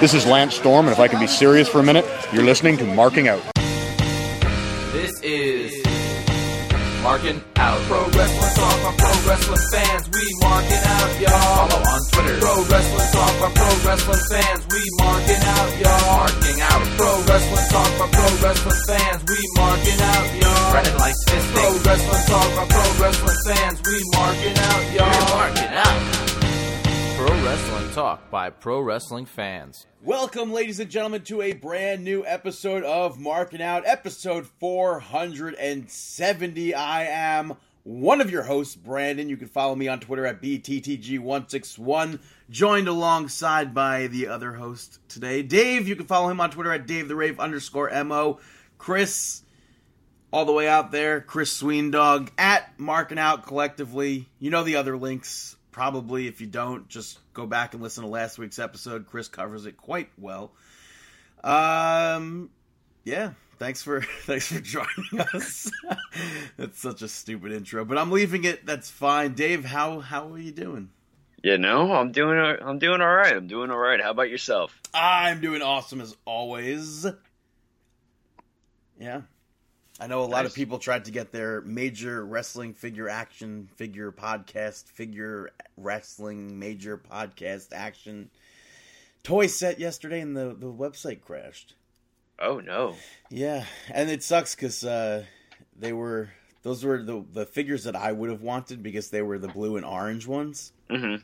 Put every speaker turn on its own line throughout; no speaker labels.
This is Lance Storm, and if I can be serious for a minute, you're listening to Marking Out.
This is Marking Out. Pro Wrestling Talk by Pro Wrestling fans. We marking out, y'all. Follow on Twitter. Pro Wrestling Talk by Pro Wrestling fans. We marking out, y'all. Marking out. Pro Wrestling Talk by Pro Wrestling fans. We marking out, y'all. Brennan likes fisting. Pro Wrestling Talk by Pro Wrestling fans. We marking out, y'all. We're marking out. Pro Wrestling Talk by Pro Wrestling fans.
Welcome, ladies and gentlemen, to a brand new episode of Marking Out, episode 470. I am one of your hosts, Brandon. You can follow me on Twitter at BTTG161, joined alongside by the other host today, Dave. You can follow him on Twitter at Dave the Rave underscore MO. Chris, all the way out there, Chris Sweendog at Marking Out collectively. You know the other links probably if you don't just go back and listen to last week's episode. Chris covers it quite well. Um yeah thanks for thanks for joining us. That's such a stupid intro but i'm leaving it. That's fine. Dave how how are you doing?
You know i'm doing i'm doing all right. I'm doing all right. How about yourself?
I'm doing awesome as always. Yeah I know a lot
Nice.
of people tried to get their major wrestling figure action figure podcast figure wrestling major podcast action toy set yesterday and the, the website crashed.
oh no
Yeah, and it sucks because uh, they were those were the the figures that I would have wanted because they were the blue and orange ones,
hmm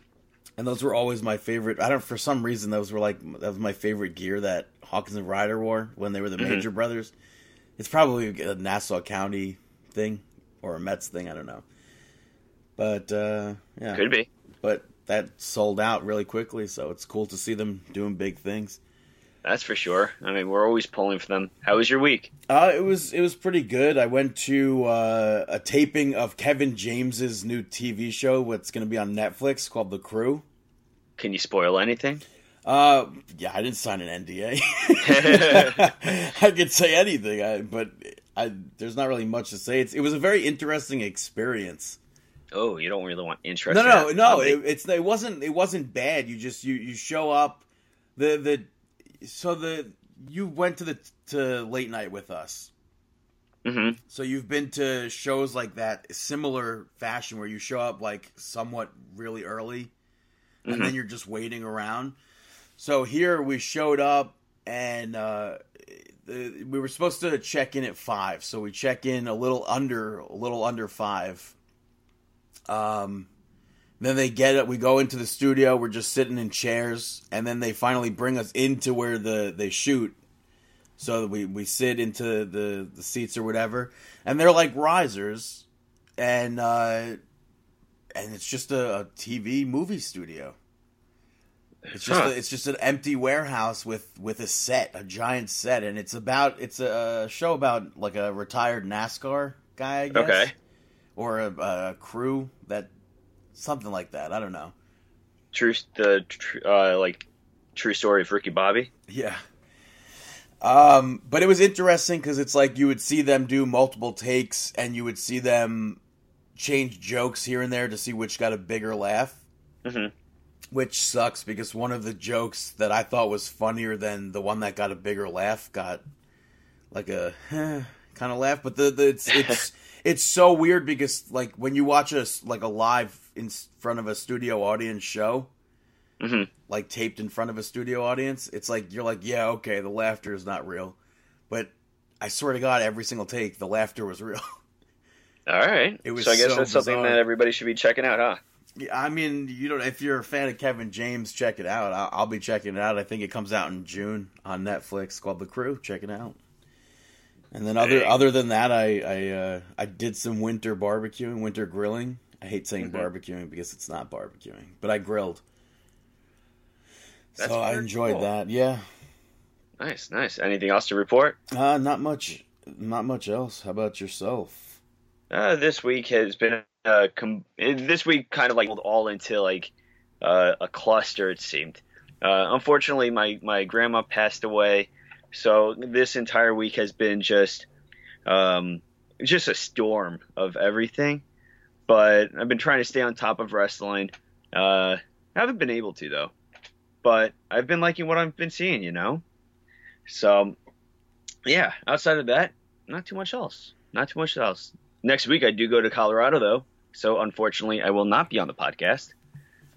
and those were always my favorite. I don't for some reason those were like that was my favorite gear that Hawkins and Ryder wore when they were the
Mhm.
Major Brothers. It's probably a Nassau County thing or a Mets thing. I don't know, but uh, yeah,
could be
but that sold out really quickly, so it's cool to see them doing big things.
that's for sure i mean we're always pulling for them how was your week
Uh, it was it was pretty good. I went to uh, a taping of Kevin James's new TV show, what's going to be on Netflix called The Crew.
can you spoil anything
Uh, yeah, I didn't sign an NDA. I could say anything, I, but I, there's not really much to say. It's, it was a very interesting experience.
oh you don't really want interest
No, no, no. It, it's it wasn't it wasn't bad. You just you you show up, the the so the you went to the to late night with us.
Mhm.
So you've been to shows like that, similar fashion where you show up like somewhat really early, and
Mhm.
then you're just waiting around. So here we showed up and uh, we were supposed to check in at five, so we check in a little under a little under five. Um, then they get it. We go into the studio. We're just sitting in chairs, and then they finally bring us into where the they shoot. So we we sit into the the seats or whatever, and they're like risers, and uh, and it's just a, a TV movie studio. It's just
Huh.
a, it's just an empty warehouse with with a set, a giant set, and it's about it's a show about like a retired NASCAR guy, I guess,
Okay.
or a, a crew that something like that. I don't know.
true the tr- uh like true story of ricky bobby
Yeah. Um, but it was interesting because it's like you would see them do multiple takes, and you would see them change jokes here and there to see which got a bigger laugh.
Mhm.
Which sucks because one of the jokes that I thought was funnier than the one that got a bigger laugh got like a kind of laugh. But the, the it's it's it's so weird because like when you watch a s- like a live in front of a studio audience show,
Mhm.
like taped in front of a studio audience, it's like you're like, yeah, okay, the laughter is not real, but I swear to God, every single take, the laughter was real.
all right
It was
so i guess
so
that's something that everybody should be checking out huh
I mean, you don't. If you're a fan of Kevin James, check it out. I'll, I'll be checking it out. I think it comes out in June on Netflix called The Crew. Check it out. And then other
Dang.
other than that, I I uh, I did some winter barbecuing, winter grilling. I hate saying
Mhm.
barbecuing because it's not barbecuing, but I grilled.
That's
so I enjoyed
cool.
that. Yeah.
nice nice anything else to report
Uh, not much. Not much else. How about yourself?
Uh, this week has been uh, com- this week kind of like all into like uh, a cluster. It seemed. Uh, unfortunately, my my grandma passed away, so this entire week has been just um, just a storm of everything. But I've been trying to stay on top of wrestling. Uh, haven't been able to though. but I've been liking what I've been seeing, you know. So, yeah. Outside of that, not too much else. Not too much else. Next week I do go to Colorado though, so unfortunately I will not be on the podcast.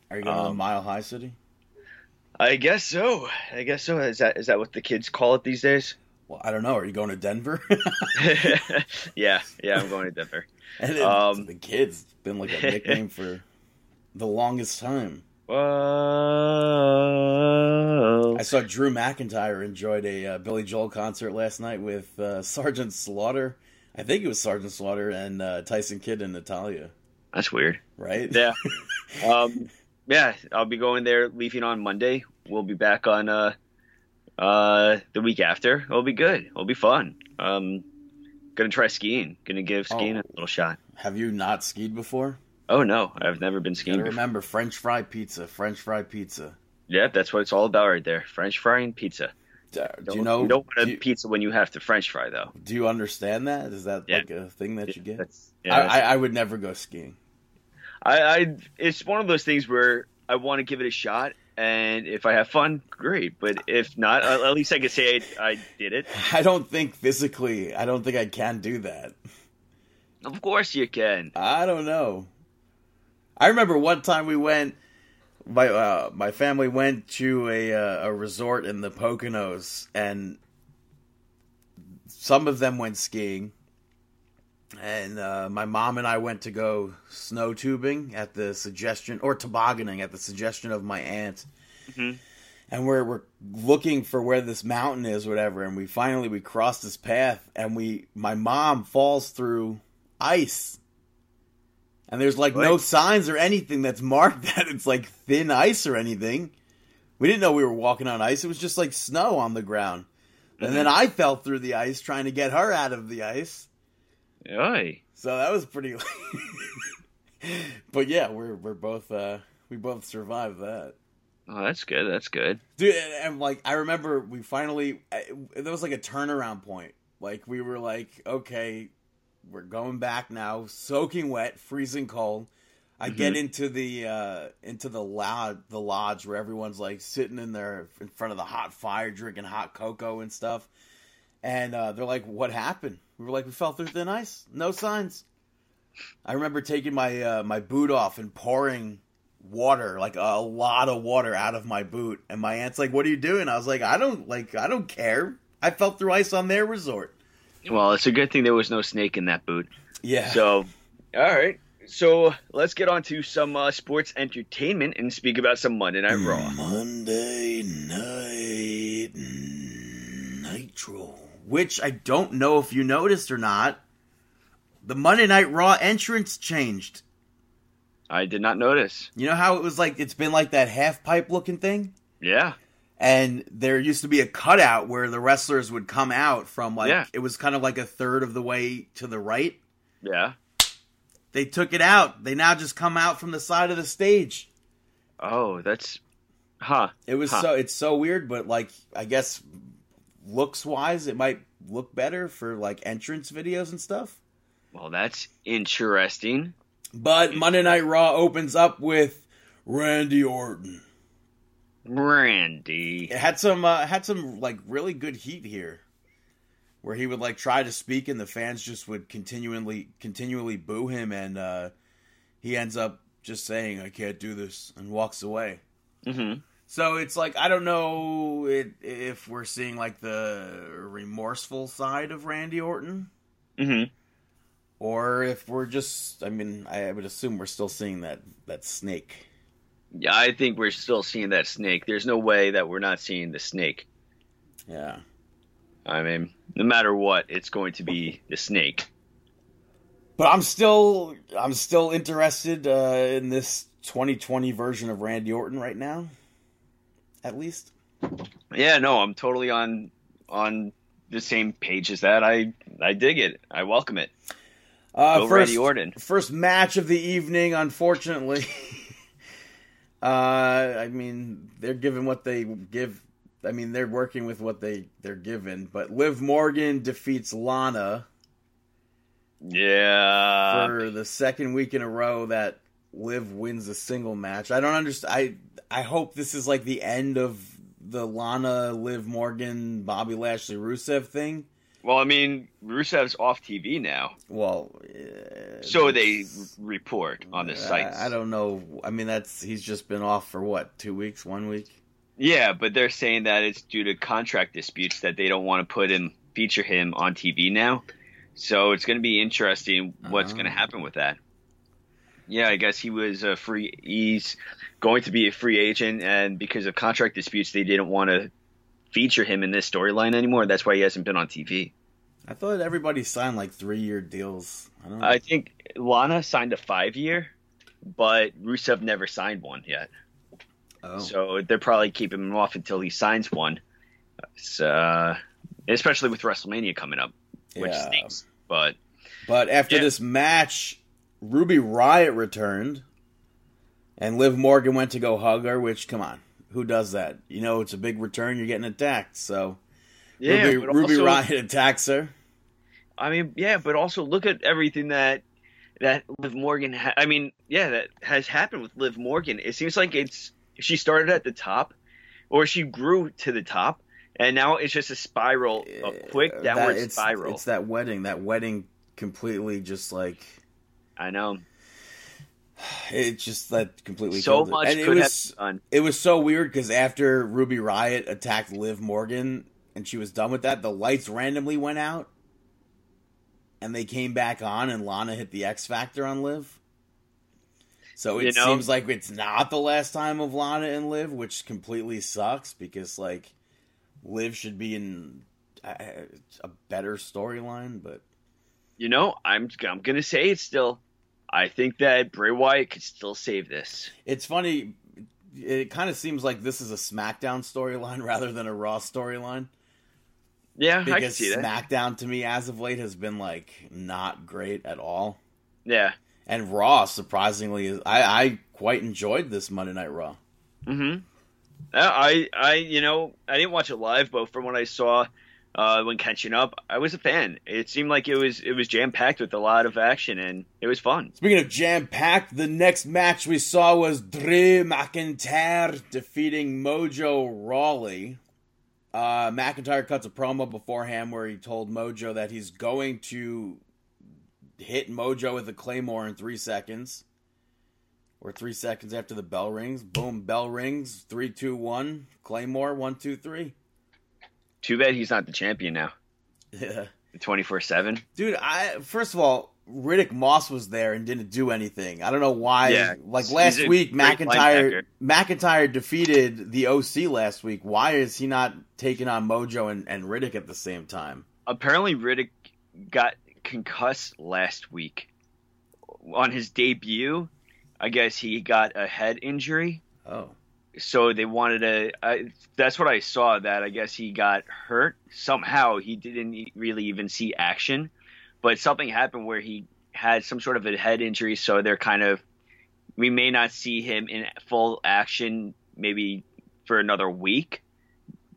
Are you going to
Um,
Mile High City?
I guess so. I guess so. Is that is that what the kids call it these days?
Well, I don't know. Are you going to Denver?
yeah, yeah. I'm going to Denver.
and
Um,
the kids it's been like a nickname for the longest time.
Whoa.
I saw Drew McIntyre enjoyed a uh, Billy Joel concert last night with uh, Sergeant Slaughter. I think it was Sergeant Slaughter and uh, Tyson Kidd and Natalya,
That's weird.
right?
Yeah. um, yeah, I'll be going there, leaving on Monday. We'll be back on uh, uh, the week after. It'll be good. It'll be fun. Um, gonna try skiing. Gonna give skiing
Oh.
a little shot.
Have you not skied before?
Oh no, I've never been skiing.
Remember French fry pizza. French fry pizza.
Yeah, that's what it's all about right there. French fry and pizza.
Do
Don't-
you know?
You don't want a
you,
pizza when you have to French fry though.
do you understand that? Is that
Yeah.
like a thing that you get?
Yeah,
I, I, I would never go skiing.
I, I it's one of those things where I want to give it a shot, and if I have fun, great. But if not, at least I can say I, I did it.
I don't think physically. I don't think I can do that.
Of course you can.
I don't know. I remember one time we went. My uh, my family went to a uh, a resort in the Poconos, and some of them went skiing, and uh, my mom and I went to go snow tubing at the suggestion or tobogganing at the suggestion of my aunt.
Mhm.
And we're we're looking for where this mountain is, whatever. And we finally we cross this path, and we my mom falls through ice, and there's like no signs or anything that's marked that it's like thin ice or anything. We didn't know we were walking on ice. It was just like snow on the ground. And then I fell through the ice trying to get her out of the ice.
Oy.
So that was pretty. but yeah, we're we're both uh we both survived that.
Oh, that's good. That's good.
Dude, and, and like I remember we finally I- there was like a turnaround point. Like we were like, okay, we're going back now, soaking wet, freezing cold. I get into the uh into the lodge the lodge where everyone's like sitting in there in front of the hot fire drinking hot cocoa and stuff. And uh, they're like, "What happened?" We were like, "We fell through thin ice. No signs." I remember taking my uh, my boot off and pouring water, like a lot of water, out of my boot. And my aunt's like, "What are you doing?" I was like, "I don't like. I don't care. I fell through ice on their resort."
Well, it's a good thing there was no snake in that boot.
Yeah.
So, all right. So let's get on to some uh, sports entertainment and speak about some Monday Night Raw.
Monday Night Nitro, which I don't know if you noticed or not. The Monday Night Raw entrance changed.
I did not notice.
You know how it was like it's been like that half pipe looking thing?
Yeah.
And there used to be a cutout where the wrestlers would come out from like
Yeah.
it was kind of like a third of the way to the right.
Yeah.
They took it out. They now just come out from the side of the stage.
Oh, that's. Huh.
It was
Huh.
so it's so weird, but like I guess looks wise, it might look better for like entrance videos and stuff.
Well, that's interesting.
But Monday Night Raw opens up with Randy Orton.
Randy.
It had some uh, had some like really good heat here, where he would like try to speak and the fans just would continually continually boo him, and uh, he ends up just saying I can't do this and walks away.
hmm
So it's like I don't know it, if we're seeing like the remorseful side of Randy Orton,
hmm
or if we're just. I mean, I would assume we're still seeing that that snake.
Yeah, I think we're still seeing that snake. There's no way that we're not seeing the snake.
Yeah.
I mean, no matter what, it's going to be the snake.
But I'm still I'm still interested uh, in this 2020 version of Randy Orton right now. At least.
Yeah, no, I'm totally on on the same page as that. I I dig it. I welcome it.
Uh,
Go
first,
Randy Orton.
First match of the evening, unfortunately. uh, I mean, they're given what they give. I mean, they're working with what they they're given. But Liv Morgan defeats Lana
Yeah.
for the second week in a row that Liv wins a single match. I don't understand. I I hope this is like the end of the Lana, Liv Morgan, Bobby Lashley, Rusev thing.
Well, I mean, Rusev's off TV now,
Well, uh,
so they report on the
I-
sites.
I, don't know. I mean, that's he's just been off for what two weeks, one week.
Yeah, but they're saying that it's due to contract disputes that they don't want to put him feature him on TV now. So it's going to be interesting what's
Oh.
going to happen with that. Yeah, I guess he was a free. He's going to be a free agent, and because of contract disputes, they didn't want to feature him in this storyline anymore. That's why he hasn't been on TV.
I thought everybody signed like three year deals. I don't know.
I think Lana signed a five year, but Rusev never signed one yet.
oh.
So they're probably keeping him off until he signs one. So, uh, especially with WrestleMania coming up, which
Yeah.
stinks. But
But after
Yeah.
this match, Ruby Riot returned, and Liv Morgan went to go hug her. Which, come on, who does that? You know, it's a big return. You're getting attacked. So
yeah,
Ruby, Ruby
also,
Riot attacks her.
I mean, yeah, but also look at everything that that Liv Morgan. Ha- I mean, yeah, that has happened with Liv Morgan. It seems like it's she started at the top, or she grew to the top, and now it's just a spiral, a quick downward
that- it's,
spiral.
It's that wedding. That wedding completely just like
I know.
it just that completely
So
it.
much
And it was,
have
it was so weird because after Ruby Riot attacked Liv Morgan and she was done with that, the lights randomly went out and they came back on and Lana hit the X Factor on Liv. So it
You know-
seems like it's not the last time of Lana and Liv, which completely sucks because like Liv should be in uh, a better storyline, but
You know, I'm I'm gonna say it still. I think that Bray Wyatt could still save this.
It's funny. It kind of seems like this is a SmackDown storyline rather than a Raw storyline
Yeah,
because
see that.
SmackDown to me as of late has been like not great at all,
yeah.
and Raw surprisingly is. I, I quite enjoyed this Monday Night Raw.
Mm-hmm. I I you know I didn't watch it live, but from what I saw uh, when catching up, I was a fan. It seemed like it was it was jam packed with a lot of action, and it was fun.
Speaking of jam packed, the next match we saw was Drew McIntyre defeating Mojo Rawley. Uh, McIntyre cuts a promo beforehand where he told Mojo that he's going to hit Mojo with a claymore in three seconds. Or three seconds after the bell rings. Boom, bell rings. Three, two, one. Claymore, one, two, three.
Too bad he's not the champion now,
Yeah.
twenty four seven.
Dude, I first of all, Riddick Moss was there and didn't do anything. I don't know why.
Yeah,
like last week, McIntyre McIntyre defeated the OC last week. Why is he not taking on Mojo and, and Riddick at the same time?
Apparently, Riddick got concussed last week on his debut. I guess he got a head injury.
Oh,
so they wanted to that's what i saw that i guess he got hurt. Somehow he didn't really even see action. But something happened where he had some sort of a head injury so they're kind of we may not see him in full action maybe for another week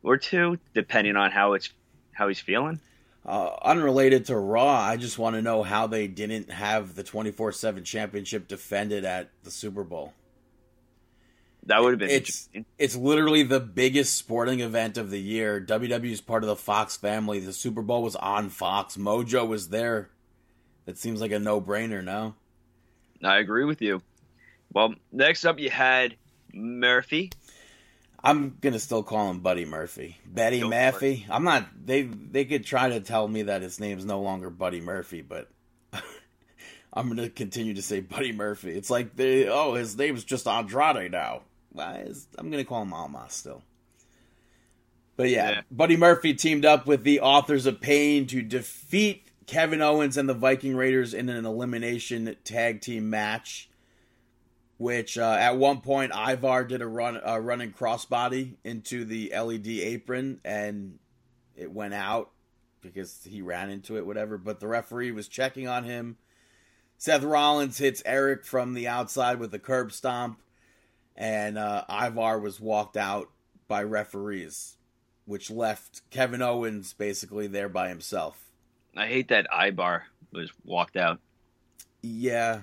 or two depending on how it's how he's feeling.
Uh, unrelated to Raw, I just want to know how they didn't have the twenty four seven championship defended at the Super Bowl.
That would have been
It's it's literally the biggest sporting event of the year. WWE is part of the Fox family. The Super Bowl was on Fox. Mojo was there. That seems like a no brainer. No.
i agree with you well next up you had murphy
I'm gonna still call him Buddy Murphy. Betty
for
Murphy. I'm not. They they could try to tell me that his name's no longer Buddy Murphy, but I'm gonna continue to say Buddy Murphy. It's like they. Oh, his name's just Andrade now. I'm gonna call him Almas still. But yeah,
Yeah.
Buddy Murphy teamed up with the Authors of Pain to defeat Kevin Owens and the Viking Raiders in an elimination tag team match which uh, at one point Ivar did a run a running crossbody into the LED apron and it went out because he ran into it whatever but the referee was checking on him Seth Rollins hits Erik from the outside with a curb stomp and uh, Ivar was walked out by referees which left Kevin Owens basically there by himself
i hate that Ivar was walked out
Yeah.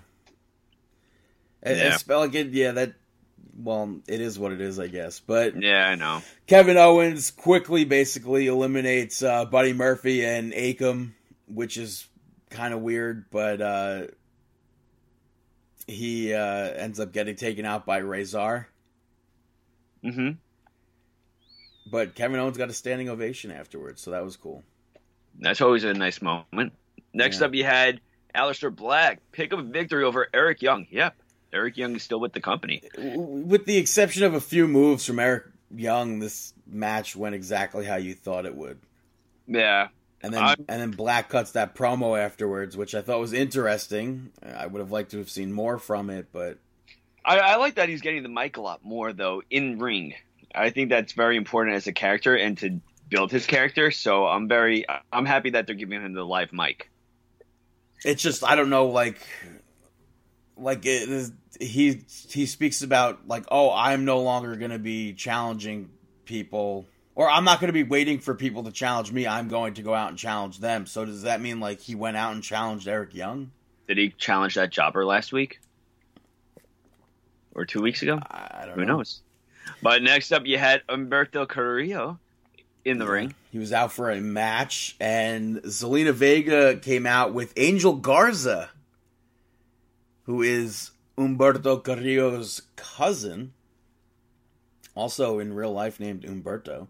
And,
Yeah.
and like it, yeah, that. Well, it is what it is, I guess. But
Yeah, I know.
Kevin Owens quickly, basically eliminates uh, Buddy Murphy and Akam, which is kind of weird, but uh, he uh, ends up getting taken out by Rezar.
hmm
But Kevin Owens got a standing ovation afterwards, so that was cool.
That's always a nice moment. Next
Yeah.
up, you had Aleister Black pick up a victory over Eric Young. Yep, Eric Young is still with the company.
With the exception of a few moves from Eric Young, this match went exactly how you thought it would.
Yeah,
And then
I'm-
and then Black cuts that promo afterwards, which I thought was interesting. I would have liked to have seen more from it, but
I, I like that he's getting the mic a lot more though in ring. I think that's very important as a character and to build his character. So I'm very I'm happy that they're giving him the live mic.
it's just I don't know, like like it is, he he speaks about like oh I'm no longer going to be challenging people or I'm not going to be waiting for people to challenge me. I'm going to go out and challenge them. So does that mean like he went out and challenged Eric Young?
Did he challenge that jobber last week or two weeks ago?
I, don't
Who
know.
knows? But next up, you had Humberto Carrillo in the ring.
He was out for a match, and Zelina Vega came out with Angel Garza, who is Humberto Carrillo's cousin, also in real life named Humberto.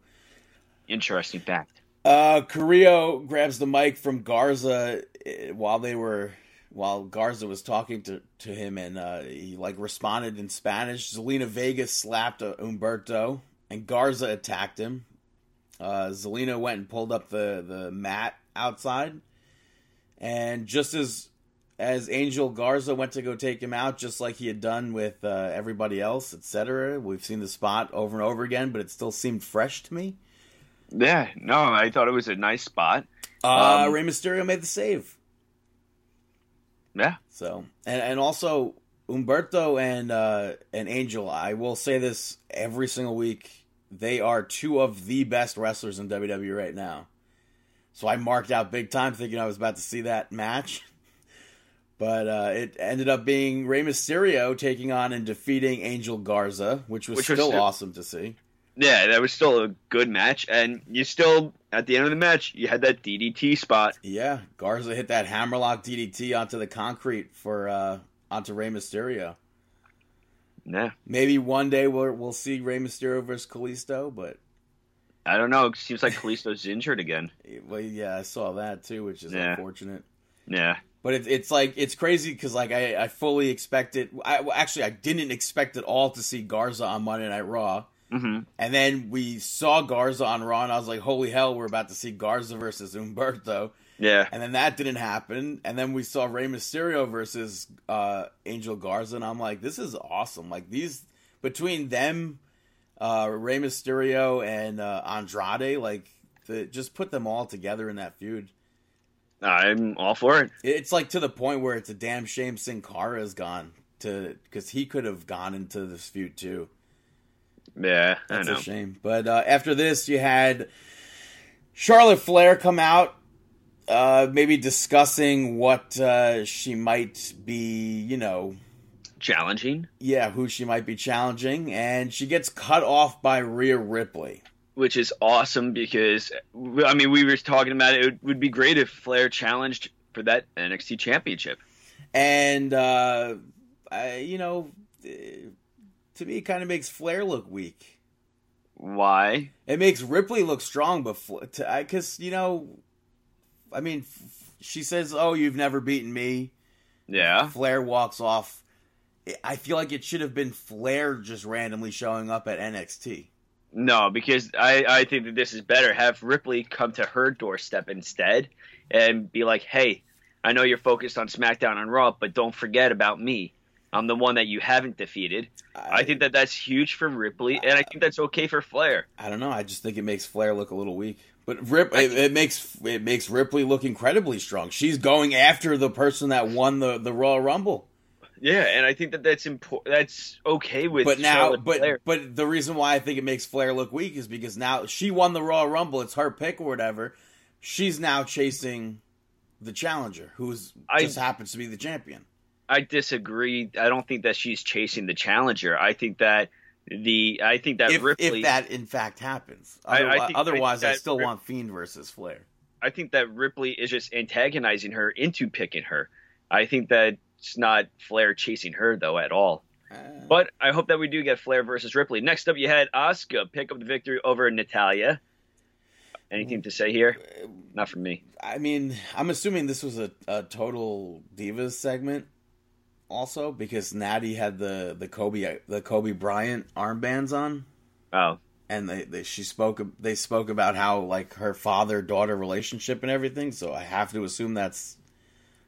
Interesting fact.
Uh, Carrillo grabs the mic from Garza eh, while they were while Garza was talking to, to him, and uh, he like responded in Spanish. Zelina Vega slapped uh, Humberto, and Garza attacked him. Uh, Zelina went and pulled up the the mat outside, and just as as Angel Garza went to go take him out, just like he had done with uh, everybody else, etc. We've seen the spot over and over again, but it still seemed fresh to me.
Yeah, no, I thought it was a nice spot.
Uh,
Um,
Rey Mysterio made the save.
Yeah,
So and and also Humberto and uh, and Angel, I will say this every single week. They are two of the best wrestlers in WWE right now. So I marked out big time, thinking I was about to see that match. But uh, it ended up being Rey Mysterio taking on and defeating Angel Garza, which was
Which
still
still-
awesome to see.
Yeah, that was still a good match, and you still at the end of the match you had that DDT spot.
Yeah, Garza hit that hammerlock DDT onto the concrete for uh, onto Rey Mysterio.
Yeah,
Maybe one day we'll we'll see Rey Mysterio versus Kalisto, but
I don't know. It seems like Kalisto's injured again.
well, yeah, I saw that too, which is
Yeah.
unfortunate.
Yeah,
But it's it's like it's crazy because like I, I fully expected. I actually I didn't expect at all to see Garza on Monday Night Raw,
hmm
and then we saw Garza on Raw, and I was like, holy hell, we're about to see Garza versus Humberto,
yeah,
and then that didn't happen, and then we saw Rey Mysterio versus uh, Angel Garza, and I'm like, this is awesome. Like these between them, uh, Rey Mysterio and uh, Andrade, like the, just put them all together in that feud.
I'm all for it.
It's like to the point where it's a damn shame Sin Cara is gone to because he could have gone into this feud too.
Yeah, I
That's a shame. But uh, after this, you had Charlotte Flair come out, uh, maybe discussing what uh, she might be, you know,
Challenging,
yeah, who she might be challenging, and she gets cut off by Rhea Ripley.
which is awesome because I mean we were talking about it. It would be great if Flair challenged for that NXT Championship.
And uh, I, you know, to me, it kind of makes Flair look weak.
Why?
It makes Ripley look strong, but because you know, I mean, f- she says, "Oh, you've never beaten me."
Yeah,
Flair walks off. I feel like it should have been Flair just randomly showing up at NXT.
no, because I I think that this is better. Have Ripley come to her doorstep instead and be like, "Hey, I know you're focused on SmackDown and Raw, but don't forget about me. I'm the one that you haven't defeated." I think that that's huge for Ripley, and I think that's okay for Flair.
I don't know. I just think it makes Flair look a little weak. But Rip, it, it makes it makes Ripley look incredibly strong. She's going after the person that won the the Royal Rumble.
Yeah, and I think that that's important. That's okay with.
But now,
Charlotte
but
Flair.
but the reason why I think it makes Flair look weak is because now she won the Royal Rumble. It's her pick or whatever. She's now chasing the challenger,
who
just happens to be the champion.
I disagree. I don't think that she's chasing the challenger. I think that the I think that
if,
Ripley
if that in fact happens.
I- I
Otherwise,
think- I
otherwise
think
I still
Rip-
want Fiend versus Flair.
I think that Ripley is just antagonizing her into picking her. I think that it's not Flair chasing her though at all. Uh. But I hope that we do get Flair versus Ripley. Next up, you had Asuka pick up the victory over Natalya. Anything to say here? Uh, not from me.
I mean, I'm assuming this was a, a total divas segment, also because Natty had the the Kobe the Kobe Bryant armbands on,
Oh,
and they, they she spoke they spoke about how like her father daughter relationship and everything. So I have to assume that's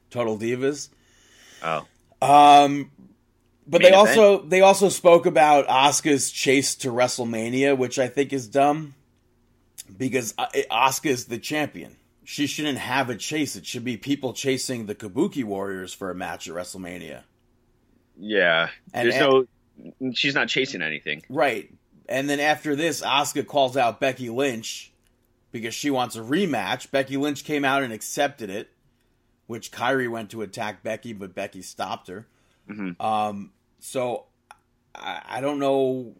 total divas.
oh,
Um, but
Main
they
event.
also they also spoke about Asuka's chase to WrestleMania, which I think is dumb because uh, Asuka is the champion. She shouldn't have a chase. It should be people chasing the Kabuki Warriors for a match at WrestleMania.
yeah.
And-
There's no. She's not chasing anything.
Right. And then after this, Asuka calls out Becky Lynch because she wants a rematch. Becky Lynch came out and accepted it, which Kairi went to attack Becky, but Becky stopped her.
Mhm.
Um, so I, I don't know.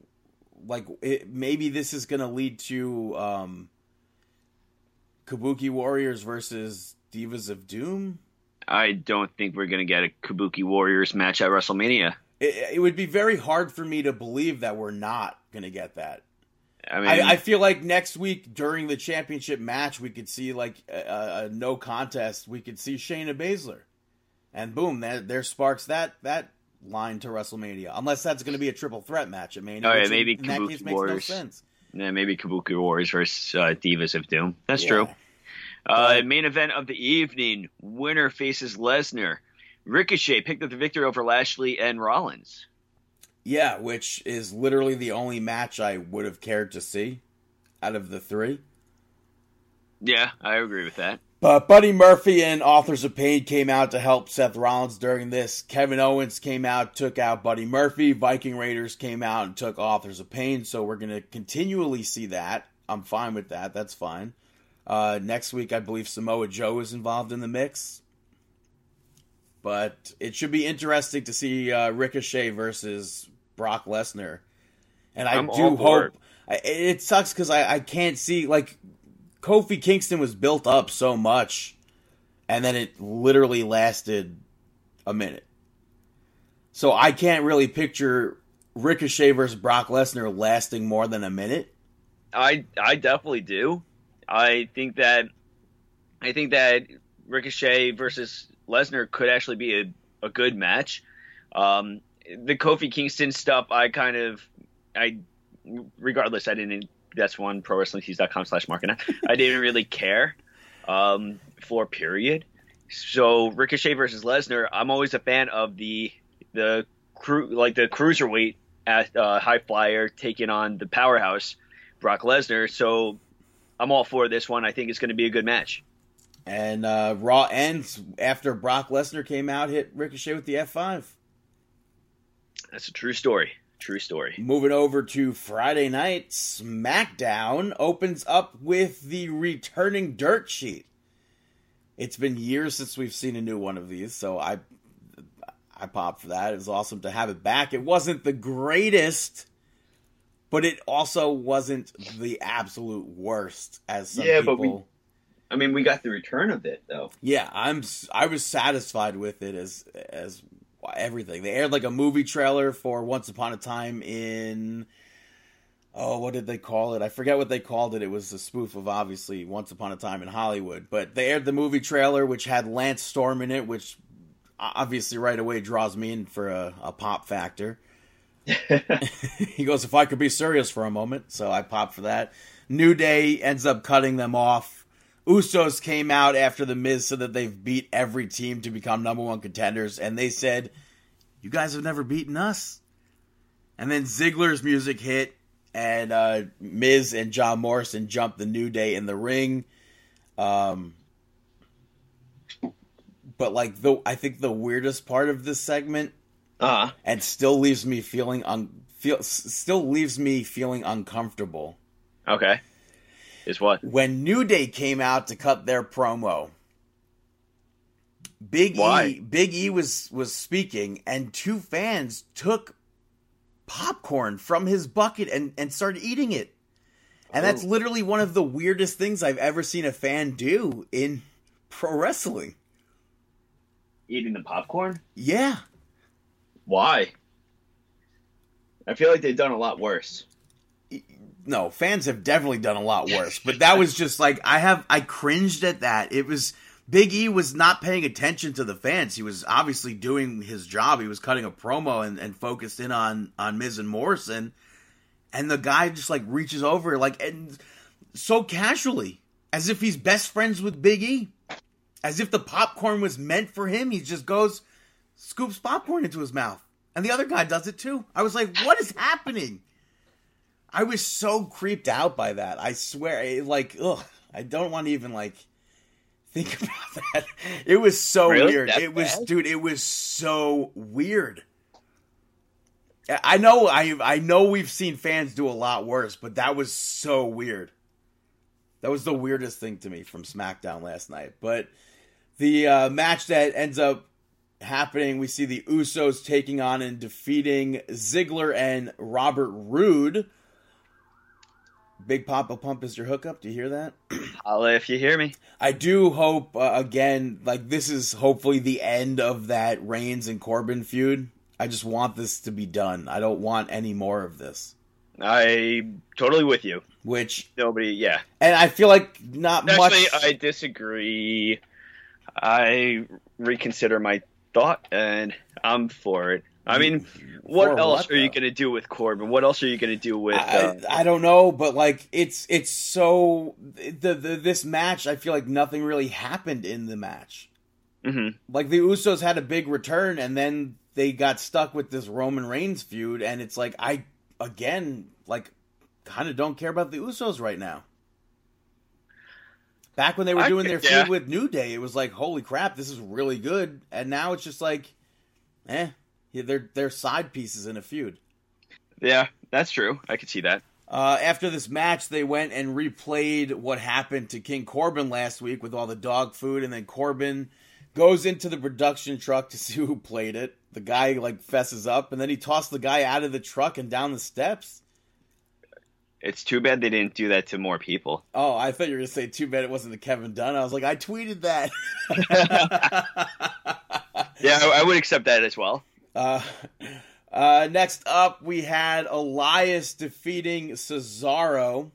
Like, it, maybe this is going to lead to um, Kabuki Warriors versus Divas of Doom.
I don't think we're gonna get a Kabuki Warriors match at WrestleMania.
It, it would be very hard for me to believe that we're not going to get that.
I mean,
I, I feel like next week during the championship match, we could see like a, a no contest. We could see Shayna Baszler, and boom, there, there sparks that that line to WrestleMania. Unless that's going to be a triple threat match at Mania. Which in-
maybe
in that
Kabuki
case makes
Warriors.
no sense.
Yeah, maybe Kabuki Warriors versus uh, Divas of Doom. That's
Yeah.
true. Uh, main event of the evening: winner faces Lesnar. Ricochet picked up the victory over Lashley and Rollins.
Yeah, which is literally the only match I would have cared to see out of the three.
Yeah, I agree with that.
But Buddy Murphy and Authors of Pain came out to help Seth Rollins during this. Kevin Owens came out, took out Buddy Murphy. Viking Raiders came out and took Authors of Pain. So we're going to continually see that. I'm fine with that. That's fine. Uh, next week, I believe Samoa Joe is involved in the mix. But it should be interesting to see uh, Ricochet versus Brock Lesnar. And I
I'm
do hope. I, it sucks because I, I can't see. Like, Kofi Kingston was built up so much, and then it literally lasted a minute. So I can't really picture Ricochet versus Brock Lesnar lasting more than a minute.
I I definitely do. I think that I think that Ricochet versus Lesnar could actually be a, a good match. Um, the Kofi Kingston stuff, I kind of I regardless, I didn't. That's one pro wrestling tees.com slash market. I didn't really care um, for period. So Ricochet versus Lesnar, I'm always a fan of the the crew like the cruiserweight at uh, high flyer taking on the powerhouse Brock Lesnar. So I'm all for this one. I think it's going to be a good match.
And uh, Raw ends after Brock Lesnar came out, hit Ricochet with the F5.
That's a true story. True story.
Moving over to Friday night, SmackDown opens up with the returning dirt sheet. It's been years since we've seen a new one of these, so I I popped for that. It was awesome to have it back. It wasn't the greatest, but it also wasn't the absolute worst as some
Yeah,
people.
but we- I mean, we got the return of it though.
Yeah, I'm. I was satisfied with it as as everything. They aired like a movie trailer for Once Upon a Time in. Oh, what did they call it? I forget what they called it. It was a spoof of obviously Once Upon a Time in Hollywood. But they aired the movie trailer, which had Lance Storm in it, which obviously right away draws me in for a, a pop factor. he goes, if I could be serious for a moment. So I popped for that. New Day ends up cutting them off. Usos came out after The Miz said that they've beat every team to become number one contenders. And they said, You guys have never beaten us. And then Ziggler's music hit. And uh, Miz and John Morrison jumped the New Day in the ring. Um, but like the, I think the weirdest part of this segment
Uh
and still leaves me feeling un feel still leaves me feeling uncomfortable.
okay. Is what?
When New Day came out to cut their promo, Big
Why?
E Big E was was speaking and two fans took popcorn from his bucket and and started eating it. And that's
Oh.
literally one of the weirdest things I've ever seen a fan do in pro wrestling.
Eating the popcorn?
Yeah.
Why? I feel like they've done a lot worse.
No, fans have definitely done a lot worse. But that was just like I have I cringed at that. It was Big E was not paying attention to the fans. He was obviously doing his job. He was cutting a promo and, and focused in on on Miz and Morrison. And the guy just like reaches over like and so casually, as if he's best friends with Big E. As if the popcorn was meant for him. He just goes, scoops popcorn into his mouth. And the other guy does it too. I was like, what is happening? I was so creeped out by that. I swear, it, like, ugh, I don't want to even like think about that. It was so
Really?
weird.
That
It was,
bad?
dude. It was so weird. I- I know, I I know we've seen fans do a lot worse, but that was so weird. That was the weirdest thing to me from SmackDown last night. But the uh, match that ends up happening, we see the Usos taking on and defeating Ziggler and Robert Roode. Big Papa Pump is your hookup. Do you hear that?
Holla if you hear me.
I do hope uh, again, like this is hopefully the end of that Reigns and Corbin feud. I just want this to be done. I don't want any more of this.
I totally with you.
Which,
Nobody, yeah.
and I feel like not
Actually,
much.
I disagree. I reconsider my thought, and I'm for it. I mean, what
For
else
what,
are you going to do with Corbin? What else are you going to do with? Uh,
I, I don't know, but like it's it's so the, the this match. I feel like nothing really happened in the match.
mhm.
Like the Usos had a big return, and then they got stuck with this Roman Reigns feud, and it's like I again like kind of don't care about the Usos right now. Back when they were
I
doing
could-
their
yeah.
feud with New Day, it was like holy crap, this is really good, and now it's just like, eh, yeah, they're they're side pieces in a feud.
Yeah, that's true. I could see that.
Uh, after this match, they went and replayed what happened to King Corbin last week with all the dog food, and then Corbin goes into the production truck to see who played it. The guy like fesses up, and then he tossed the guy out of the truck and down the steps.
It's too bad they didn't do that to more people.
Oh, I thought you were gonna say too bad it wasn't the Kevin Dunn. I was like, I tweeted that.
Yeah, I, I would accept that as well.
Uh, uh, next up, we had Elias defeating Cesaro.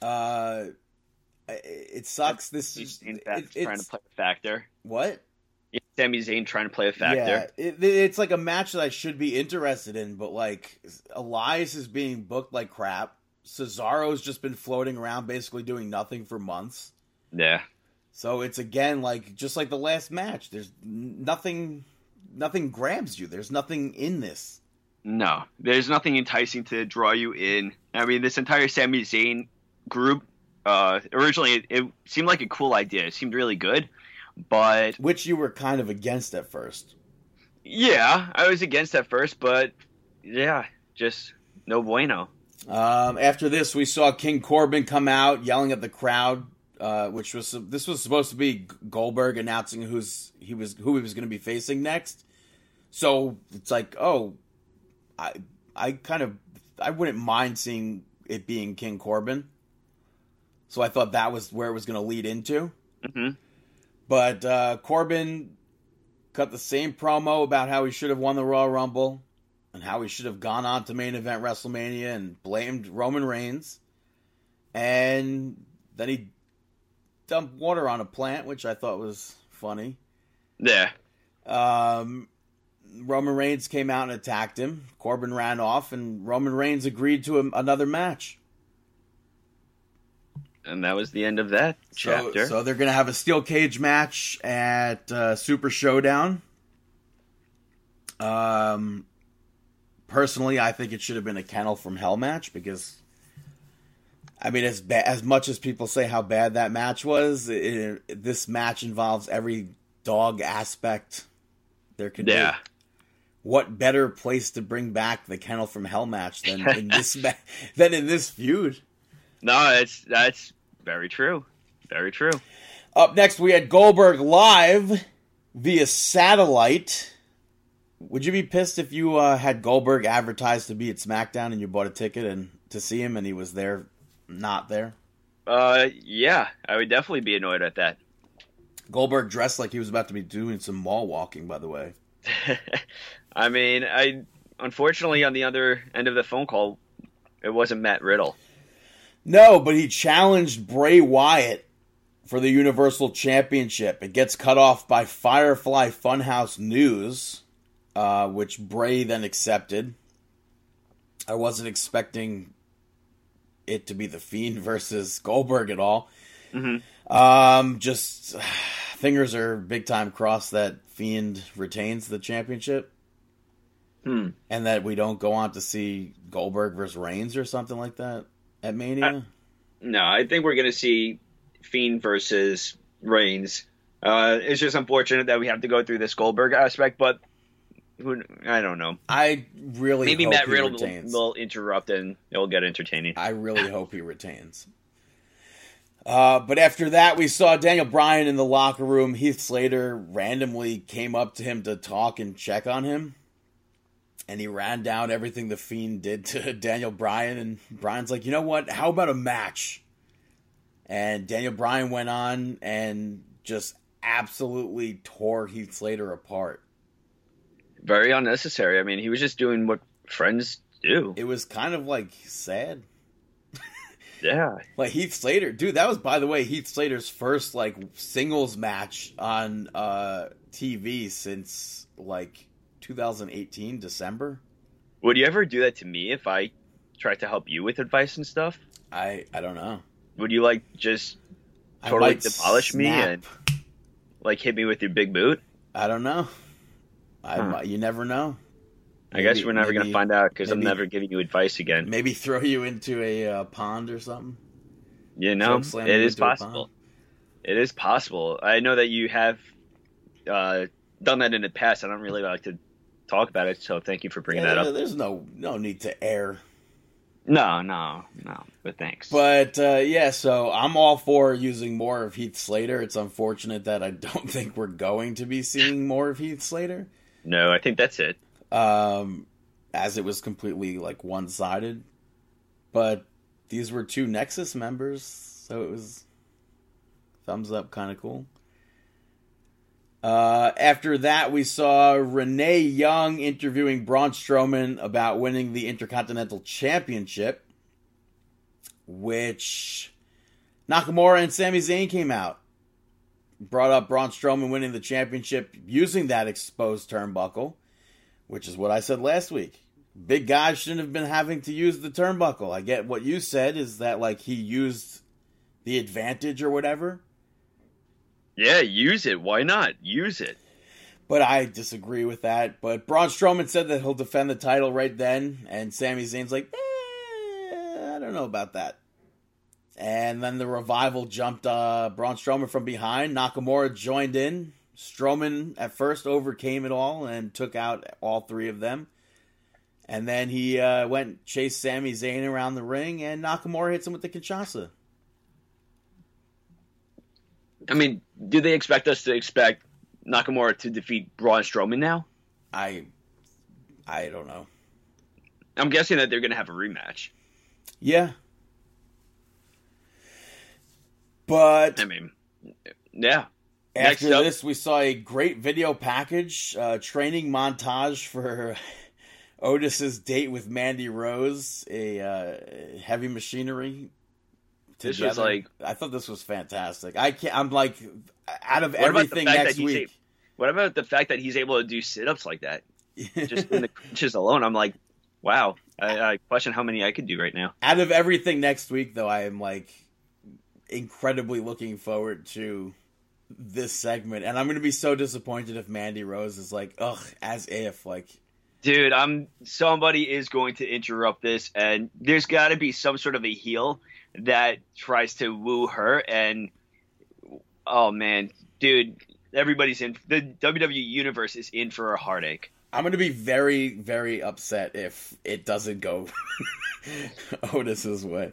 Uh, it sucks. This is
trying to play a factor.
what?
Sami Zayn trying to play a factor.
Yeah, it, it's like a match that I should be interested in, but like Elias is being booked like crap. Cesaro's just been floating around, basically doing nothing for months.
Yeah.
So it's again like just like the last match. There's nothing, nothing grabs you. There's nothing in this.
No, there's nothing enticing to draw you in. I mean, this entire Sami Zayn group, uh, originally it, it seemed like a cool idea. It seemed really good, but
which you were kind of against at first.
yeah, I was against at first, but yeah, just no bueno.
Um, after this, we saw King Corbin come out yelling at the crowd, uh, which was this was supposed to be Goldberg announcing who's he was who he was going to be facing next. So it's like, oh, I I kind of I wouldn't mind seeing it being King Corbin. So I thought that was where it was going to lead into.
hmm
But uh, Corbin cut the same promo about how he should have won the Royal Rumble and how he should have gone on to main event WrestleMania and blamed Roman Reigns. And then he dumped water on a plant, which I thought was funny.
Yeah,
Um, Roman Reigns came out and attacked him. Corbin ran off, and Roman Reigns agreed to a, another match.
and that was the end of that
So,
chapter.
so they're going to have a steel cage match at uh, Super Showdown. Um, personally, I think it should have been a kennel from Hell match because, I mean, as ba- as much as people say how bad that match was, it, this match involves every dog aspect there could
yeah,
be. What better place to bring back the kennel from Hell match than in this ma- than in this feud?
no, it's that's very true, very true.
Up next, we had Goldberg live via satellite. Would you be pissed if you uh, had Goldberg advertised to be at SmackDown and you bought a ticket and to see him and he was there, not there?
Uh, yeah, I would definitely be annoyed at that.
Goldberg dressed like he was about to be doing some mall walking. By the way,
I mean, I unfortunately on the other end of the phone call, it wasn't Matt Riddle.
no, but he challenged Bray Wyatt for the Universal Championship. It gets cut off by Firefly Funhouse News, uh, which Bray then accepted. I wasn't expecting it to be the Fiend versus Goldberg at all.
Mhm.
Um, just fingers are big time crossed that Fiend retains the championship.
Hmm.
And that we don't go on to see Goldberg versus Reigns or something like that at Mania.
No, I think we're going to see Fiend versus Reigns. Uh, it's just unfortunate that we have to go through this Goldberg aspect, but who, I don't know.
I really
Maybe
hope
Matt Riddle will, will interrupt and it'll get entertaining.
I really hope he retains. Uh, but after that, we saw Daniel Bryan in the locker room. Heath Slater randomly came up to him to talk and check on him. And he ran down everything the Fiend did to Daniel Bryan. And Bryan's like, you know what? How about a match? And Daniel Bryan went on and just absolutely tore Heath Slater apart.
Very unnecessary. I mean, he was just doing what friends do.
It was kind of like sad.
Yeah.
Like Heath Slater, dude, that was by the way Heath Slater's first like singles match on uh TV since like 2018 December.
Would you ever do that to me if I tried to help you with advice and stuff?
I I don't know.
Would you like just Totally demolish me and- like hit me with your big boot?
I don't know. I
Huh.
you never know.
I guess we're never going to find out because I'm never giving you advice again.
Maybe throw you into a uh, pond or something.
You know, it is possible. It is possible. I know that you have uh, done that in the past. I don't really like to talk about it, so thank you for bringing
Yeah,
that up.
there's no no need to air
No, no, no. But thanks.
But uh, yeah, so I'm all for using more of Heath Slater. It's unfortunate that I don't think we're going to be seeing more of Heath Slater,
no, I think that's it.
um, as it was completely like one sided. But these were two Nexus members, so it was thumbs up, kind of cool. Uh, after that, we saw Renee Young interviewing Braun Strowman about winning the Intercontinental Championship, which Nakamura and Sami Zayn came out. Brought up Braun Strowman winning the championship using that exposed turnbuckle, which is what I said last week. Big guys shouldn't have been having to use the turnbuckle. I get what you said is that like he used the advantage or whatever.
Yeah, use it. Why not? Use it.
But I disagree with that. But Braun Strowman said that he'll defend the title right then, and Sami Zayn's like, eh, I don't know about that. And then the revival jumped uh, Braun Strowman from behind. Nakamura joined in. Strowman at first overcame it all and took out all three of them. And then he uh, went chased Sami Zayn around the ring, and Nakamura hits him with the Kinshasa.
I mean, do they expect us to expect Nakamura to defeat Braun Strowman now?
I, I don't know.
I'm guessing that they're going to have a rematch.
Yeah, but
I mean, yeah. Next
After
up-
this, we saw a great video package, uh, training montage for Otis's date with Mandy Rose, a uh, heavy machinery.
This was like-
I thought this was fantastic. I can't. I'm like, out of
What about the
everything next week.
What about the fact that he's able to do sit-ups like that? Just in the crunches alone, I'm like, wow. I, I question how many I could do right now.
out of everything next week, though, I am like incredibly looking forward to this segment, and I'm going to be so disappointed if Mandy Rose is like, ugh, as if like.
Dude, I'm somebody is going to interrupt this, and there's got to be some sort of a heel that tries to woo her, and oh man, dude, everybody's in the WWE universe is in for a heartache.
I'm going to be very, very upset if it doesn't go Otis's way.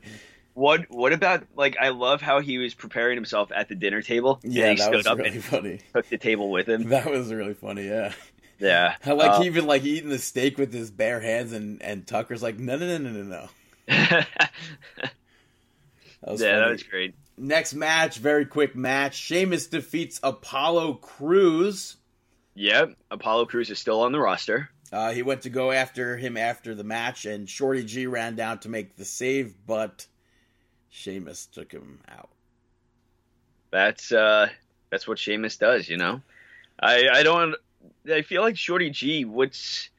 What What about like? I love how he was preparing himself at the dinner table. and
Yeah,
he
that
stood
was
up
really
and
funny.
took the table with him.
That was really funny. Yeah.
Yeah,
I like
Uh,
even like eating the steak with his bare hands, and and Tucker's like, no, no, no, no, no, no.
yeah,
That was
that
funny.
was great.
Next match, very quick match. Sheamus defeats Apollo Crews.
Yep, Apollo Crews is still on the roster.
Uh, he went to go after him after the match, and Shorty G ran down to make the save, but Sheamus took him out.
That's uh, that's what Sheamus does, you know. I I don't. I feel like Shorty G. What's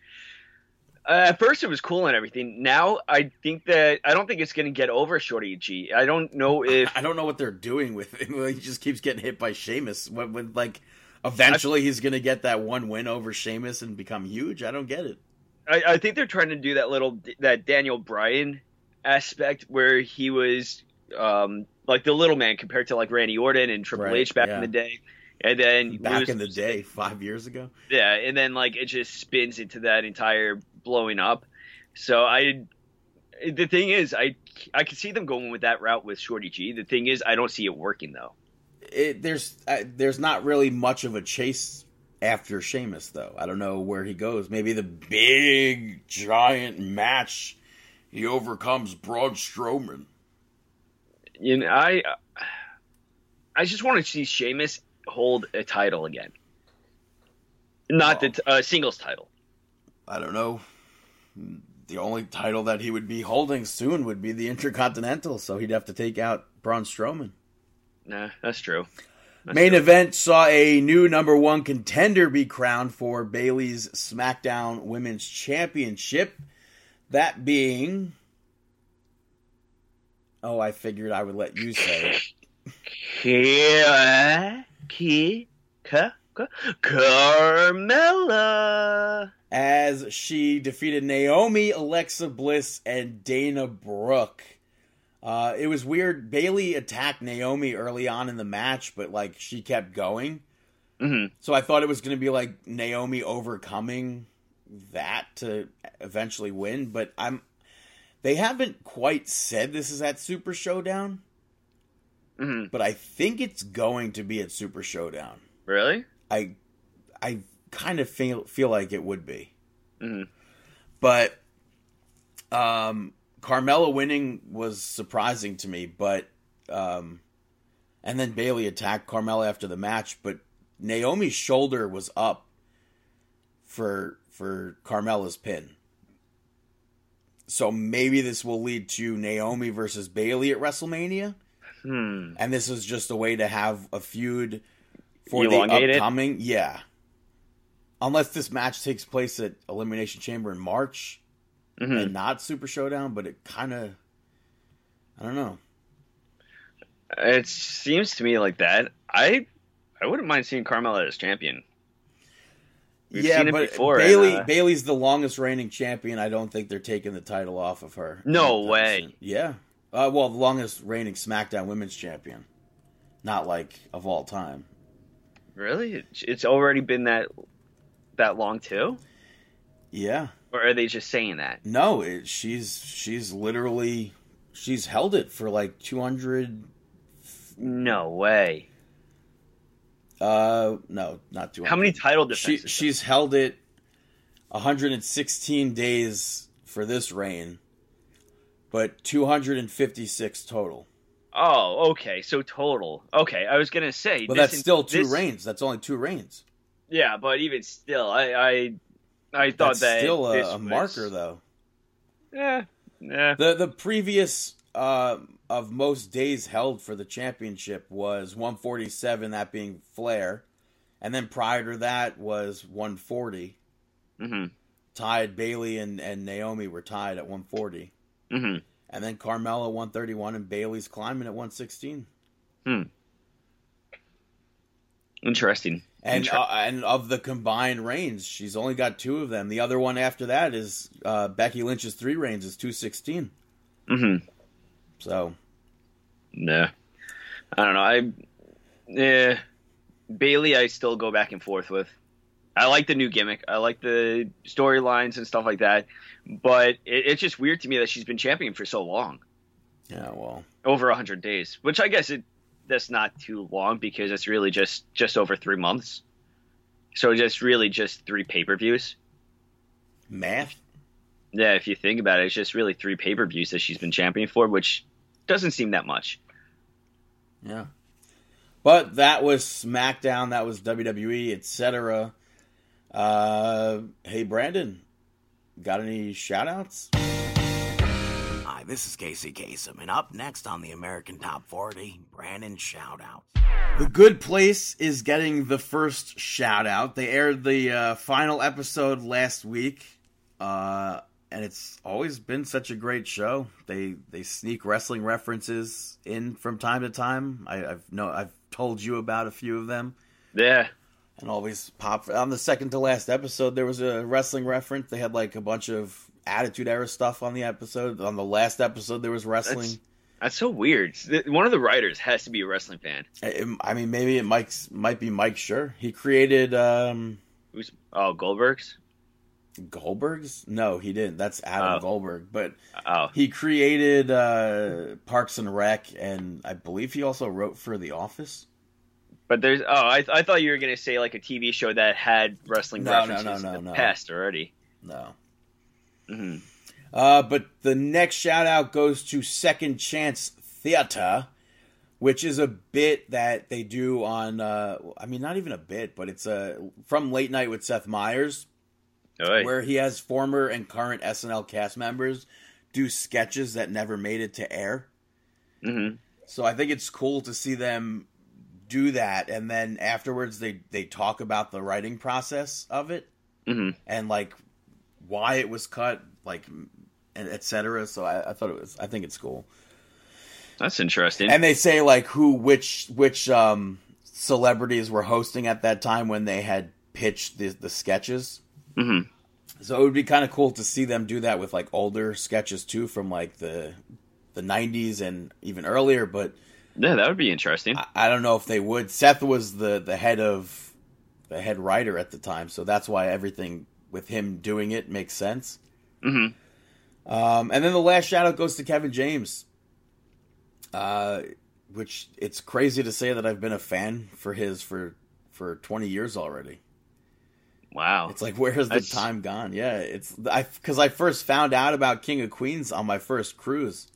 uh, at first it was cool and everything. Now I think that I don't think it's going to get over Shorty G. I don't know if
I don't know what they're doing with him. He just keeps getting hit by Sheamus. When, when like, eventually he's gonna get that one win over Sheamus and become huge. I don't get it.
I, I think they're trying to do that little that Daniel Bryan aspect where he was um, like the little man compared to like Randy Orton and Triple
Right,
H back
yeah.
in the day, and then
Back
lose-
in the day, five years ago.
yeah, and then like it just spins into that entire blowing up. So I, the thing is, I I can see them going with that route with Shorty G. The thing is, I don't see it working though.
it, there's uh, there's not really much of a chase after Sheamus though. I don't know where he goes. Maybe the big giant match he overcomes Braun Strowman.
You know, I I just want to see Sheamus hold a title again, not the t- uh, singles title.
I don't know. The only title that he would be holding soon would be the Intercontinental, so he'd have to take out Braun Strowman.
Nah, that's true. That's
Main
true.
event saw a new number one contender be crowned for Bayley's SmackDown Women's Championship. That being. Oh, I figured I would let you say it.
Kia, Ki, Ka, Ka, Carmella.
As she defeated Naomi, Alexa Bliss, and Dana Brooke. Uh, it was weird. Bayley attacked Naomi early on in the match, but like she kept going.
hmm
So I thought it was going to be like Naomi overcoming that to eventually win, but I'm they haven't quite said this is at Super Showdown,
hmm
but I think it's going to be at Super Showdown.
Really?
I I kind of feel feel like it would be.
hmm
But um Carmella winning was surprising to me, but um and then Bayley attacked Carmella after the match, but Naomi's shoulder was up for for Carmella's pin. So maybe this will lead to Naomi versus Bayley at WrestleMania,
Hmm.
and this is just a way to have a feud for
Elongate
the
it?
upcoming. Yeah, unless this match takes place at Elimination Chamber in March
hmm
and not Super Showdown, but it kind of, I don't know.
It seems to me like that. I I wouldn't mind seeing Carmella as champion. We've
yeah, but
before,
Bayley
and, uh,
Bayley's the longest reigning champion. I don't think they're taking the title off of her.
No way.
Yeah. Uh, well, the longest reigning SmackDown Women's Champion, not like of all time.
Really? It's- It's already been that that long too,
Yeah.
or are they just saying that?
No, it, she's she's literally she's held it for like two hundred.
No way.
Uh, no, not two.
How many title
She
defenses?
she's held it 116 days for this reign, but 256 total.
oh, okay. So total. Okay, I was gonna say.
But
this
that's
in-
still two
this-
reigns. That's only two reigns.
Yeah, but even still, I I, I thought
That's
that
still a, a
was-
marker, though.
Yeah, yeah.
The the previous uh, of most days held for the championship was 147, that being Flair, and then prior to that was 140.
hmm
Tied Bayley and, and Naomi were tied at 140,
hmm
and then Carmella 131 and Bayley's climbing at 116. Hmm.
Interesting.
And
Inter-
uh, and of the combined reigns, she's only got two of them. The other one after that is uh, Becky Lynch's three reigns is 216.
hmm
So
Nah. I don't know. I yeah. Bayley I still go back and forth with. I like the new gimmick. I like the storylines and stuff like that. But it, it's just weird to me that she's been champion for so long.
Yeah, well,
over 100 days, which I guess it that's not too long because it's really just just over three months. So just really just three pay per views.
math.
Yeah, if you think about it, it's just really three pay per views that she's been champion for, which doesn't seem that much.
Yeah. But that was SmackDown, that was WWE, etc. Uh, hey, Brandon, got any shout outs?
Hi, this is Casey Kasem, and up next on the American Top 40, Brandon shout Shoutout.
The Good Place is getting the first shout out. They aired the uh, final episode last week, uh, and it's always been such a great show. They they sneak wrestling references in from time to time. I, I've no I've told you about a few of them.
Yeah,
and always pop on the second to last episode there was a wrestling reference they had like a bunch of attitude era stuff on the episode on the last episode there was wrestling
that's, that's so weird. One of the writers has to be a wrestling fan.
It- i mean maybe it mike's might be mike Schur he created um
Who's oh Goldberg's?
Goldberg's no he didn't that's adam
Oh.
goldberg but
Oh,
he created uh parks and rec and i believe he also wrote for the office
but there's oh I, I thought you were gonna say like a TV show that had wrestling
No, no,
references
no, no,
in the
no.
past already.
no
hmm
Uh, but the next shout out goes to Second Chance Theater, which is a bit that they do on. Uh, I mean, not even a bit, but it's uh, from Late Night with Seth Meyers,
Oh,
where he has former and current SNL cast members do sketches that never made it to air.
hmm
So I think it's cool to see them do that, and then afterwards they they talk about the writing process of it
hmm
and like why it was cut, like and etc. So I, I thought it was. I think it's cool.
That's interesting.
and they say like who which which um celebrities were hosting at that time when they had pitched the the sketches
hmm
so it would be kind of cool to see them do that with like older sketches too from like the the 90s and even earlier but
Yeah, that would be interesting.
I, I don't know if they would seth was the the head of the head writer at the time so that's why everything with him doing it makes sense
hmm
Um, and then the last shout out goes to Kevin James. Uh, which it's crazy to say that I've been a fan for his for for 20 years already.
Wow.
It's like where has the
That's-
time gone? Yeah, it's I because I first found out about King of Queens on my first cruise,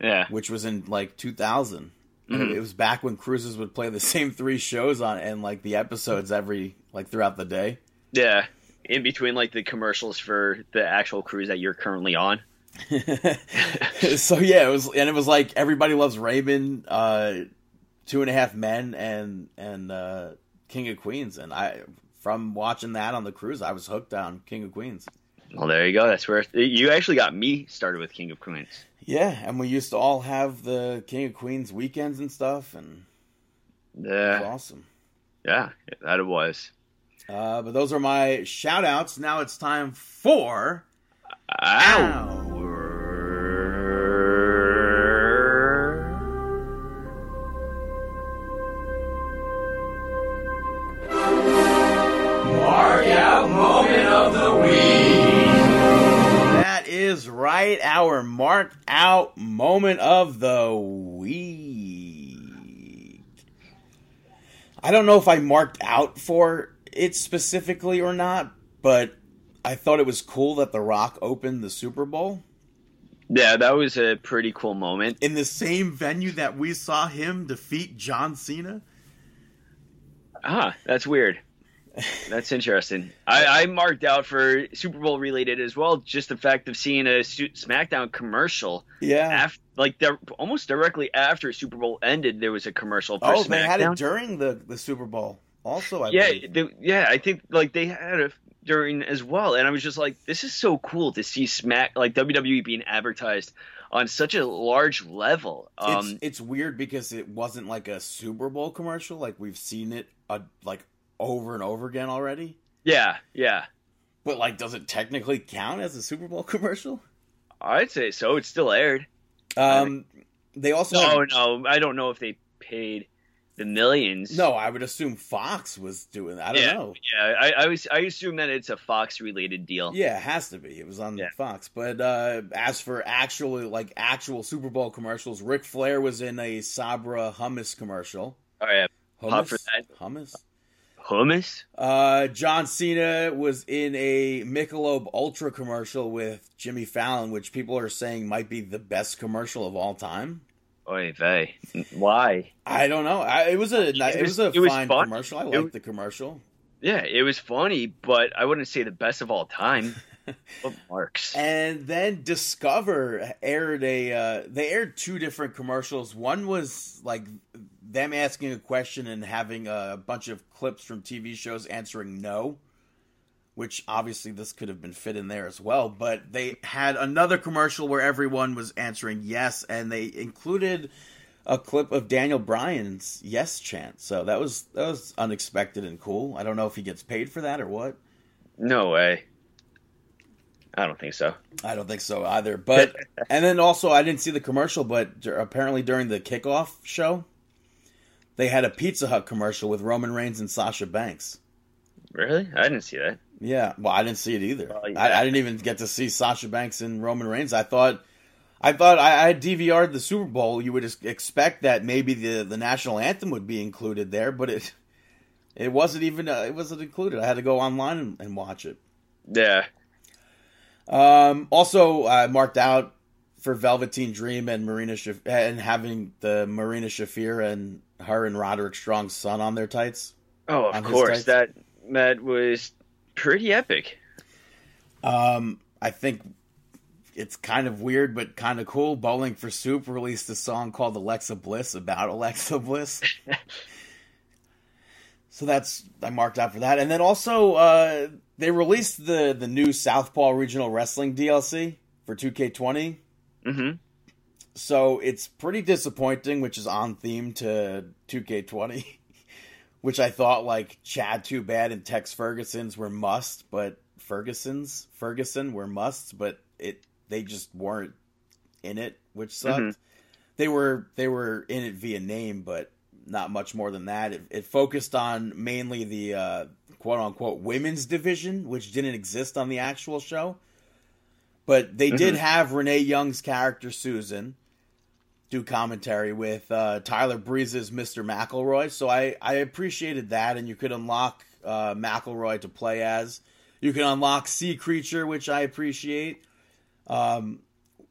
yeah.
which was in like 2000. And
Mhm.
it was back when cruises would play the same three shows on and like the episodes every like throughout the day.
Yeah. In between like the commercials for the actual cruise that you're currently on.
so yeah, it was, and it was like everybody loves Raymond, uh, Two and a Half Men, and and uh, King of Queens, and I from watching that on the cruise, I was hooked on King of Queens.
Well, there you go. That's where you actually got me started with King of Queens.
Yeah, and we used to all have the King of Queens weekends and stuff, and
Yeah.
awesome.
Yeah, that it was.
Uh, but those are my shout outs. Now it's time for That Our marked out moment of the week. I don't know if I marked out for it specifically or not, but I thought it was cool that The Rock opened the Super Bowl
Yeah, that was a pretty cool moment.
in the same venue that we saw him defeat John Cena.
Ah, that's weird. That's interesting. I, I marked out for Super Bowl related as well, just the fact of seeing a SmackDown commercial.
Yeah.
Af- like almost directly after Super Bowl ended, there was a commercial for
Oh,
SmackDown.
they had it during the, the Super Bowl. Also, I
yeah,
believe.
the, yeah. I think like they had it during as well, and I was just like, this is so cool to see Smack like WWE being advertised on such a large level. Um,
it's it's weird because it wasn't like a Super Bowl commercial. Like we've seen it uh, like over and over again already.
yeah, yeah.
But like, does it technically count as a Super Bowl commercial?
I'd say so. It still aired.
Um, they also
No, no, I don't know if they paid the millions.
No, I would assume Fox was doing that. I don't
yeah,
know.
yeah. I, I was I assume that it's a Fox related deal.
Yeah, it has to be. It was on
Yeah.
Fox. But uh, as for actually like actual Super Bowl commercials, Ric Flair was in a Sabra hummus commercial.
All right,
Hummus? Hummus.
Hummus.
Uh, John Cena was in a Michelob Ultra commercial with Jimmy Fallon, which people are saying might be the best commercial of all time.
Oy vey. Why?
I don't know. I, it was a it was,
was-
a
it
fine
fun.
commercial. I
It
liked
was-
the commercial.
Yeah, it was funny, but I wouldn't say the best of all time. what marks?
And then Discover aired a. Uh, they aired two different commercials. One was like them asking a question and having a bunch of clips from TV shows answering no, which obviously this could have been fit in there as well. But they had another commercial where everyone was answering yes, and they included a clip of Daniel Bryan's yes chant. So that was that was unexpected and cool. I don't know if he gets paid for that or what.
No way. I don't think so.
I don't think so either. But and then also I didn't see the commercial, but apparently during the kickoff show, they had a Pizza Hut commercial with Roman Reigns and Sasha Banks.
Really? I didn't see that.
Yeah, well, I didn't see it either.
Oh, yeah.
I, I didn't even get to see Sasha Banks and Roman Reigns. I thought, I thought I, I DVR'd the Super Bowl. You would expect that maybe the the national anthem would be included there, but it it wasn't even uh, it wasn't included. I had to go online and, and watch it.
Yeah.
Um, also, I marked out for Velveteen Dream and Marina Shaf- and having the Marina Shafir and her and Roderick Strong's son on their tights.
Oh, of course. That that was pretty epic.
Um, I think it's kind of weird, but kind of cool. Bowling for Soup released a song called Alexa Bliss about Alexa Bliss. so that's I marked out for that, and then also uh, they released the the new Southpaw Regional Wrestling DLC for 2K20.
hmm
So it's pretty disappointing, which is on theme to 2K20, which I thought like Chad Too Bad and Tex Ferguson's were must, but Ferguson's Ferguson were musts, but it they just weren't in it, which sucked.
Mhm.
They were they were in it via name, but not much more than that. It, it focused on mainly the uh, quote unquote women's division, which didn't exist on the actual show. But they did
Mhm.
have Renee Young's character Susan do commentary with uh, Tyler Breeze's Mr. McElroy, so I I appreciated that, and you could unlock uh, McElroy to play as. You can unlock Sea Creature, which I appreciate. Um,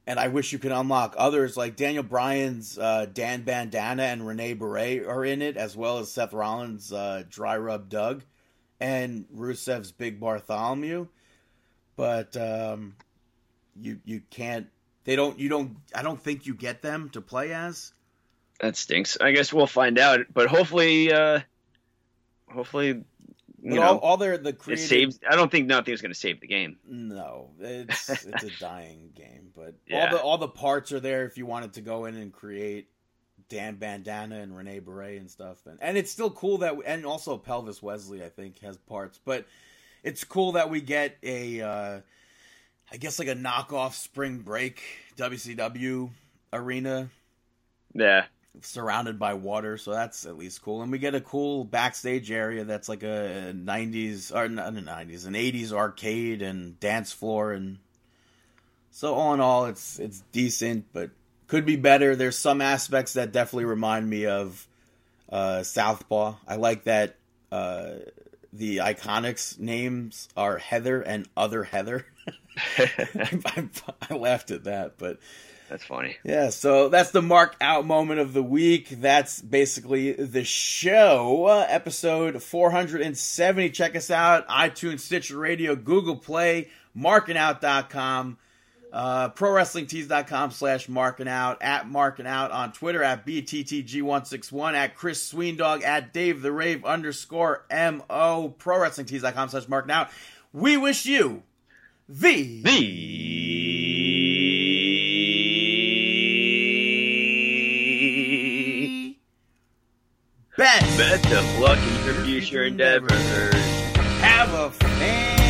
and I wish you could unlock others like Daniel Bryan's uh, Dan Bandana and Renee Beret are in it, as well as Seth Rollins' uh, Dry Rub Doug and Rusev's Big Bartholomew. But um, you you can't. They don't. You don't. I don't think you get them to play as.
That stinks. I guess we'll find out. But hopefully, uh, hopefully, you know,
all, all their the
it
creative.
saves. I don't think nothing's going to save the game.
No, it's it's a dying game, but
Yeah.
all the all the parts are there if you wanted to go in and create Dan Bandana and Renee Beret and stuff. And and it's still cool that and also Pelvis Wesley I think has parts, but it's cool that we get a uh I guess like a knockoff Spring Break WCW arena
Yeah.
surrounded by water, so that's at least cool. And we get a cool backstage area that's like a '90s or not a '90s, an '80s arcade and dance floor, and so all in all, it's it's decent, but could be better. There's some aspects that definitely remind me of uh, Southpaw. I like that uh, the Iconics names are Heather and Other Heather. I, I laughed at that, but.
That's funny.
Yeah, so that's the mark out moment of the week. That's basically the show. Uh, episode 470. Check us out iTunes, Stitcher Radio, Google Play, markingout.com, uh, prowrestlingtees.com slash markingout, at markingout on Twitter, at BTTG161, at Chris Sweendog, at Dave the Rave underscore MO, prowrestlingtees.com slash markingout. We wish you the
The
best.
best of luck in your future endeavors.
Have a fantastic